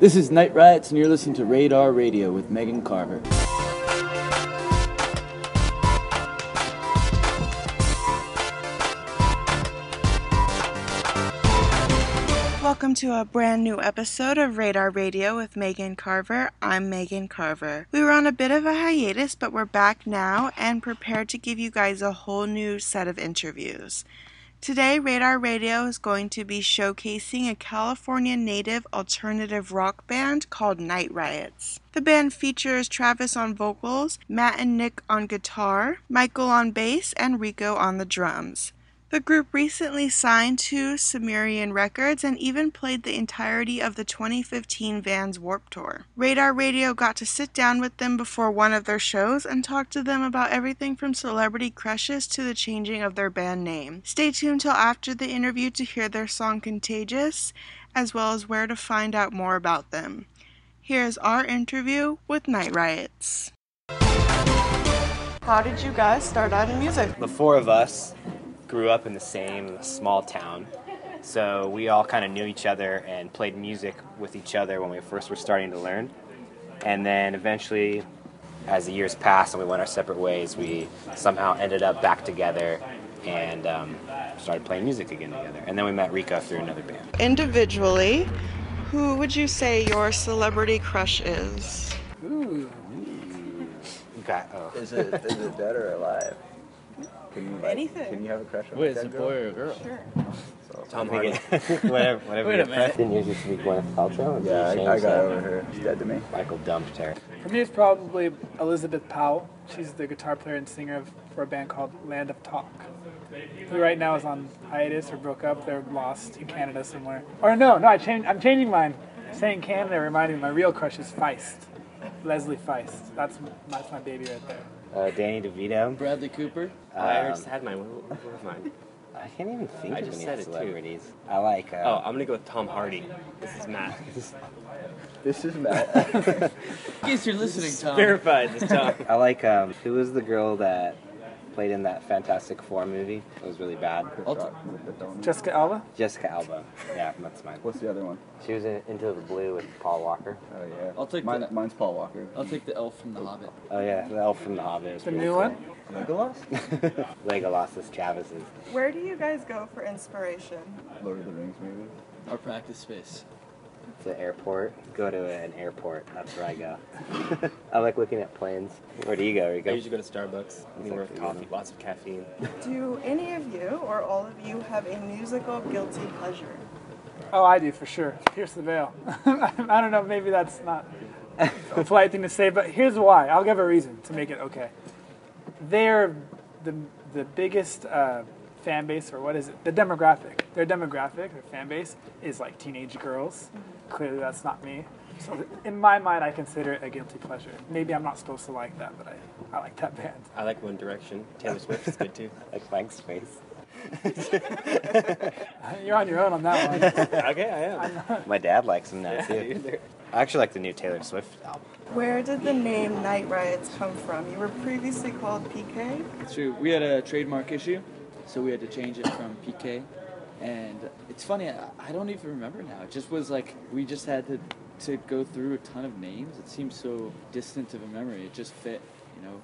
This is Night Riots, and you're listening to Radar Radio with Megan Carver. Welcome to a brand new episode of Radar Radio with Megan Carver. I'm Megan Carver. We were on a bit of a hiatus, but we're back now and prepared to give you guys a whole new set of interviews. Today, Radar Radio is going to be showcasing a California native alternative rock band called Night Riots. The band features Travis on vocals, Matt and Nick on guitar, Michael on bass, and Rico on the drums. The group recently signed to Sumerian Records and even played the entirety of the 2015 Vans Warped Tour. Radar Radio got to sit down with them before one of their shows and talk to them about everything from celebrity crushes to the changing of their band name. Stay tuned till after the interview to hear their song Contagious, as well as where to find out more about them. Here's our interview with Night Riots. How did you guys start out in music? the four of us grew up in the same small town. So we all kind of knew each other and played music with each other when we first were starting to learn. And then eventually, as the years passed and we went our separate ways, we somehow ended up back together and um, started playing music again together. And then we met Rico through another band. Individually, who would you say your celebrity crush is? Okay. Oh. Is it is it dead or alive? Can you like, Anything. Can you have a crush on Wait, a is it dead a boy or a girl? Sure. So, Tom Hardy. whatever, whatever. Wait a your minute. preference. Didn't yours used to be Gwyneth Paltrow? yeah, I, I got that? over her. She's dead to me. Michael dumped her. For me, it's probably Elizabeth Powell. She's the guitar player and singer of, for a band called Land of Talk. Who right now is on hiatus or broke up. They're lost in Canada somewhere. Or no, no, I changed. I'm changing mine. Saying Canada reminding me my real crush is Feist. Leslie Feist. That's that's my baby right there. Uh, Danny DeVito. Bradley Cooper. I already Um, had mine. What, what was mine? I can't even think I of just any said it, too. I like. Uh, Oh, I'm gonna go with Tom Hardy. This is Matt. This is Matt. In case you're listening, Tom. Verified this time. I like. Um, who was the girl that played in that Fantastic Four movie? It was really bad. T- Rock with the donut. Jessica Alba. Jessica Alba. Yeah, that's mine. What's the other one? She was in Into the Blue with Paul Walker. Oh yeah. I'll take Mine, the- Mine's Paul Walker. I'll take the elf from The Hobbit. Oh yeah, the elf from The Hobbit. was The new cool. one. Legolas. Legolas is Travis's. Where do you guys go for inspiration? Lord of the Rings movie. Our practice space. The airport. Go to an airport. That's where I go. I like looking at planes. Where do you go? I Rico? usually go to Starbucks. Anywhere with coffee, lots of caffeine. Do any of you or all of you have a musical guilty pleasure? Oh, I do for sure. Pierce the veil. I don't know. Maybe that's not a polite thing to say, but here's why. I'll give a reason to make it okay. They're the the biggest uh, fan base, or what is it? The demographic. Their demographic, their fan base, is like teenage girls. Clearly, that's not me. So in my mind, I consider it a guilty pleasure. Maybe I'm not supposed to like that, but I, I like that band. I like One Direction. Taylor Swift is good too. like Mike's face. You're on your own on that one. okay, I am. My dad likes him now Yeah, too. dude, I actually like the new Taylor Swift album. Where did the name Night Riots come from? You were previously called PK? It's true. We had a trademark issue, so we had to change it from PK. And it's funny, I, I don't even remember now. It just was like we just had to to go through a ton of names. It seems so distant of a memory. It just fit, you know,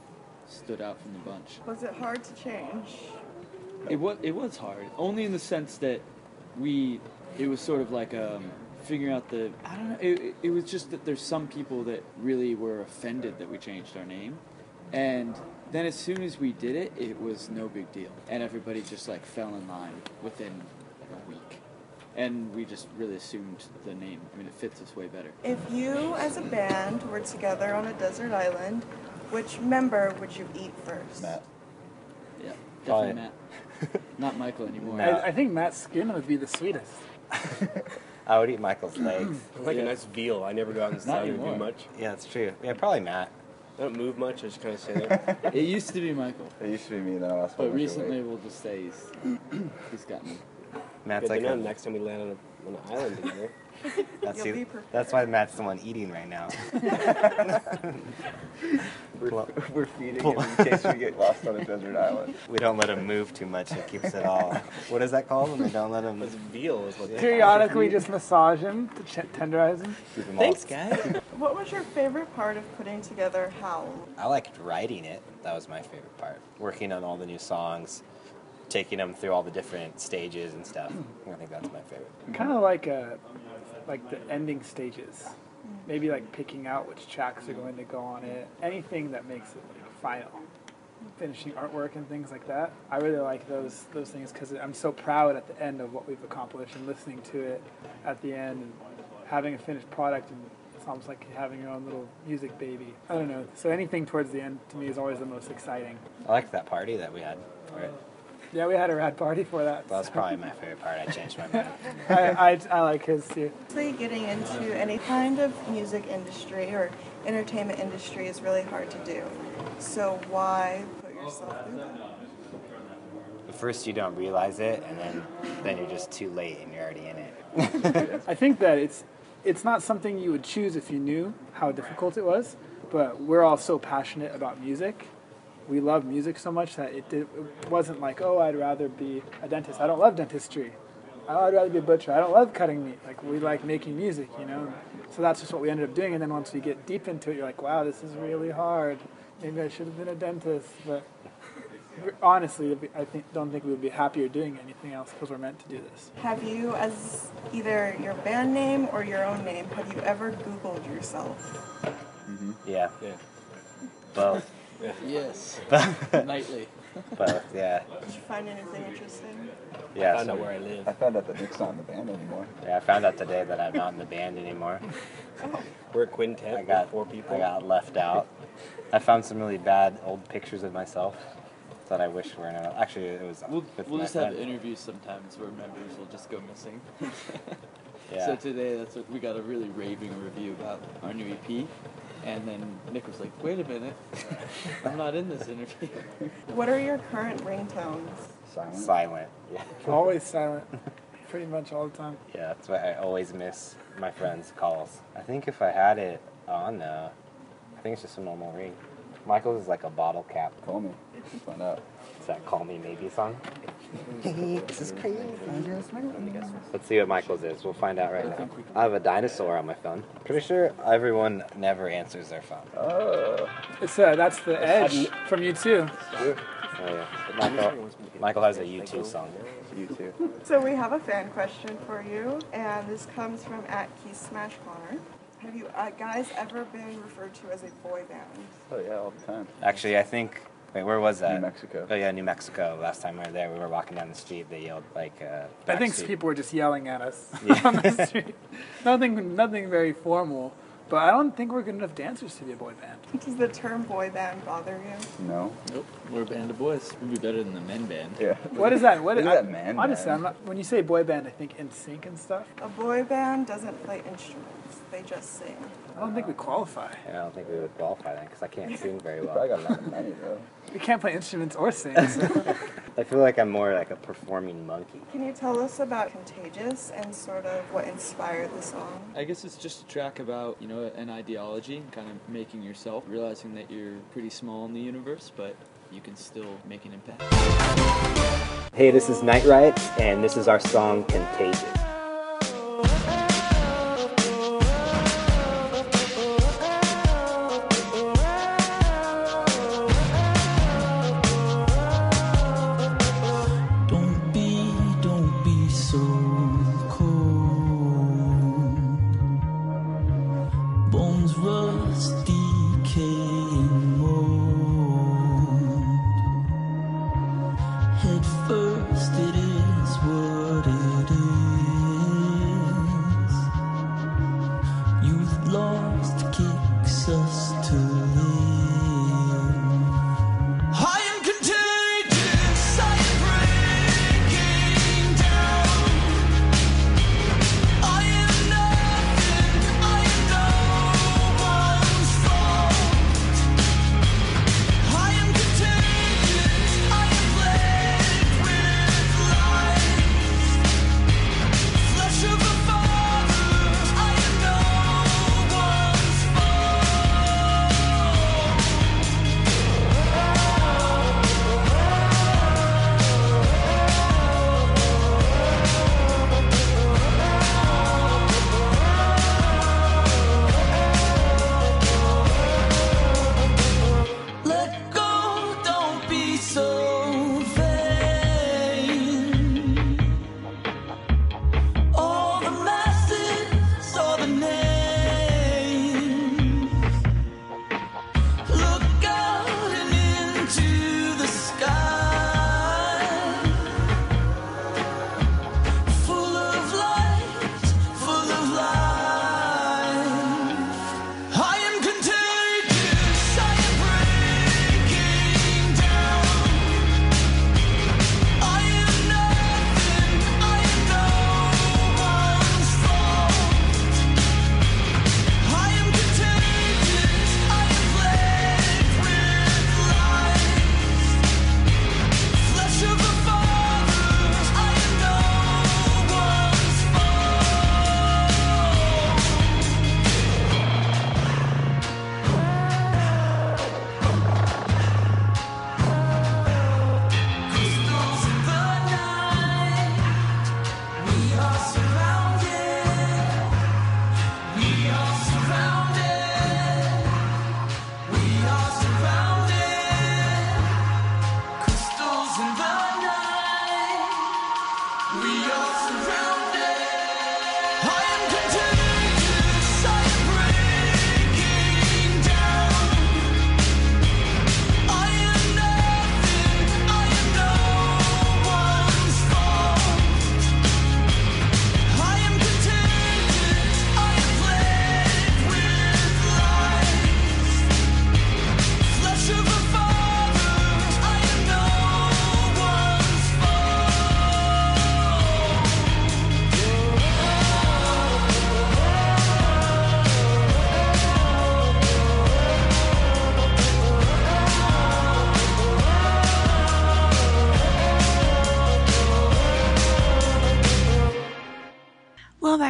stood out from the bunch. Was it hard to change? It was it was hard, only in the sense that we it was sort of like um, figuring out the I don't know. It, it- it was just that there's some people that really were offended that we changed our name, and then as soon as we did it, it was no big deal, and everybody just like fell in line within like a week, and we just really assumed the name. I mean, it fits us way better. If you, as a band, were together on a desert island, which member would you eat first? Matt. Yeah, Probably- definitely Matt. Not Michael anymore. Matt. I, I think Matt's skin would be the sweetest. I would eat Michael's legs. I like Yeah. a nice veal. I never go out in the Not sun and do anymore. much. yeah, that's true. Yeah, probably Matt. I don't move much. I just kind of stay there. It used to be Michael, It used to be me, then I lost my but recently we'll just say he's, he's gotten Matt's Good like to know a, next time we land on, a, on an island together. That's, You'll the- be that's why Matt's the one eating right now. We're, we're feeding him in case we get lost on a desert island. We don't let him move too much. It keeps it all. What is that called when they don't let him It's veal is what Periodically, just massage him to ch- tenderize him. keep him all? guys. What was your favorite part of putting together Howl? I liked writing it. That was my favorite part. Working on all the new songs, taking them through all the different stages and stuff. I think that's my favorite. Kind of like uh, like the ending stages. Maybe like picking out which tracks are going to go on it. Anything that makes it like final. Finishing artwork and things like that. I really like those those things because I'm so proud at the end of what we've accomplished and listening to it at the end and having a finished product and it's almost like having your own little music baby. I don't know. So anything towards the end to me is always the most exciting. I liked that party that we had. it. Yeah, we had a rad party for that. That was probably my favorite part. I changed my mind. I, I, I like his too. Obviously, getting into any kind of music industry or entertainment industry is really hard to do. So why put yourself through that? At first, you don't realize it, and then then you're just too late and you're already in it. I think that it's it's not something you would choose if you knew how difficult it was, but we're all so passionate about music. We love music so much that it, did, it wasn't like, oh, I'd rather be a dentist. I don't love dentistry. Oh, I'd rather be a butcher. I don't love cutting meat. Like we like making music, you know. So that's just what we ended up doing. And then once we get deep into it, you're like, wow, this is really hard. Maybe I should have been a dentist. But honestly, I think don't think we would be happier doing anything else because we're meant to do this. Have you, as either your band name or your own name, have you ever Googled yourself? Mm-hmm. Yeah, Yeah. Both, Yes. both, but yeah, Did you find anything interesting? yeah. Find so- out where I live. I found out that Nick's not in the band anymore. Yeah, I found out today that I'm not in the band anymore. Oh. We're a quintet. I with got four people. I got left out. I found some really bad old pictures of myself that I wish weren't. out. Actually, it was. We'll, with we'll my just have friend. interviews sometimes where members will just go missing. Yeah. So today, that's what we got a really raving review about our new EP, and then Nick was like, "Wait a minute, I'm not in this interview." What are your current ringtones? Silent. Silent. Yeah. Always silent, pretty much all the time. Yeah, that's why I always miss my friends' calls. I think if I had it on, uh, I think it's just a normal ring. Michael's is like a bottle cap. Call me. Find out. It's that "Call Me Maybe" song. this is crazy. Let's see what Michael's is. We'll find out right now. I have a dinosaur on my phone. Pretty sure everyone never answers their phone. Oh. It's uh, that's the edge from you too. Oh yeah. Michael, Michael has a U2 song. You too. So we have a fan question for you, and this comes from at Keith Smash Connor. Have you uh, guys ever been referred to as a boy band? Oh yeah, all the time. Actually, I think. Wait, where was that? New Mexico. Oh yeah, New Mexico. Last time we were there, we were walking down the street. They yelled like. Uh, I think backstreet- people were just yelling at us Yeah. on the street. nothing, nothing very formal. But I don't think we're good enough dancers to be a boy band. Does the term boy band bother you? No. Nope, we're a band of boys. We'd be better than the men band. Yeah. What is that? What is Look is at that man Honestly, band. I'm not. When you say boy band, I think NSYNC and stuff. A boy band doesn't play instruments; they just sing. I don't think we qualify. Yeah, I don't think we would qualify then because I can't sing very You probably got a lot of money though. We can't play instruments or sing. So. I feel like I'm more like a performing monkey. Can you tell us about Contagious and sort of what inspired the song? I guess it's just a track about, you know, an ideology, kind of making yourself, realizing that you're pretty small in the universe, but you can still make an impact. Hey, this is Night Riots, and this is our song Contagious.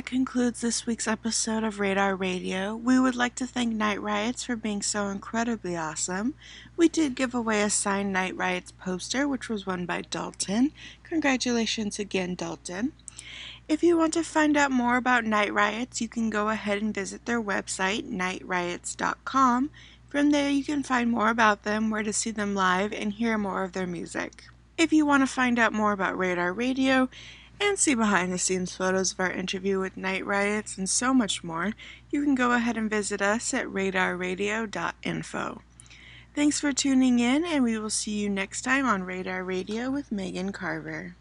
Concludes this week's episode of Radar Radio. We would like to thank Night Riots for being so incredibly awesome. We did give away a signed Night Riots poster, which was won by Dalton. Congratulations again, Dalton. If you want to find out more about Night Riots, you can go ahead and visit their website, nightriots.com. From there, you can find more about them, where to see them live, and hear more of their music. If you want to find out more about Radar Radio and see behind the scenes photos of our interview with Night Riots and so much more, you can go ahead and visit us at radarradio.info. Thanks for tuning in, and we will see you next time on Radar Radio with Megan Carver.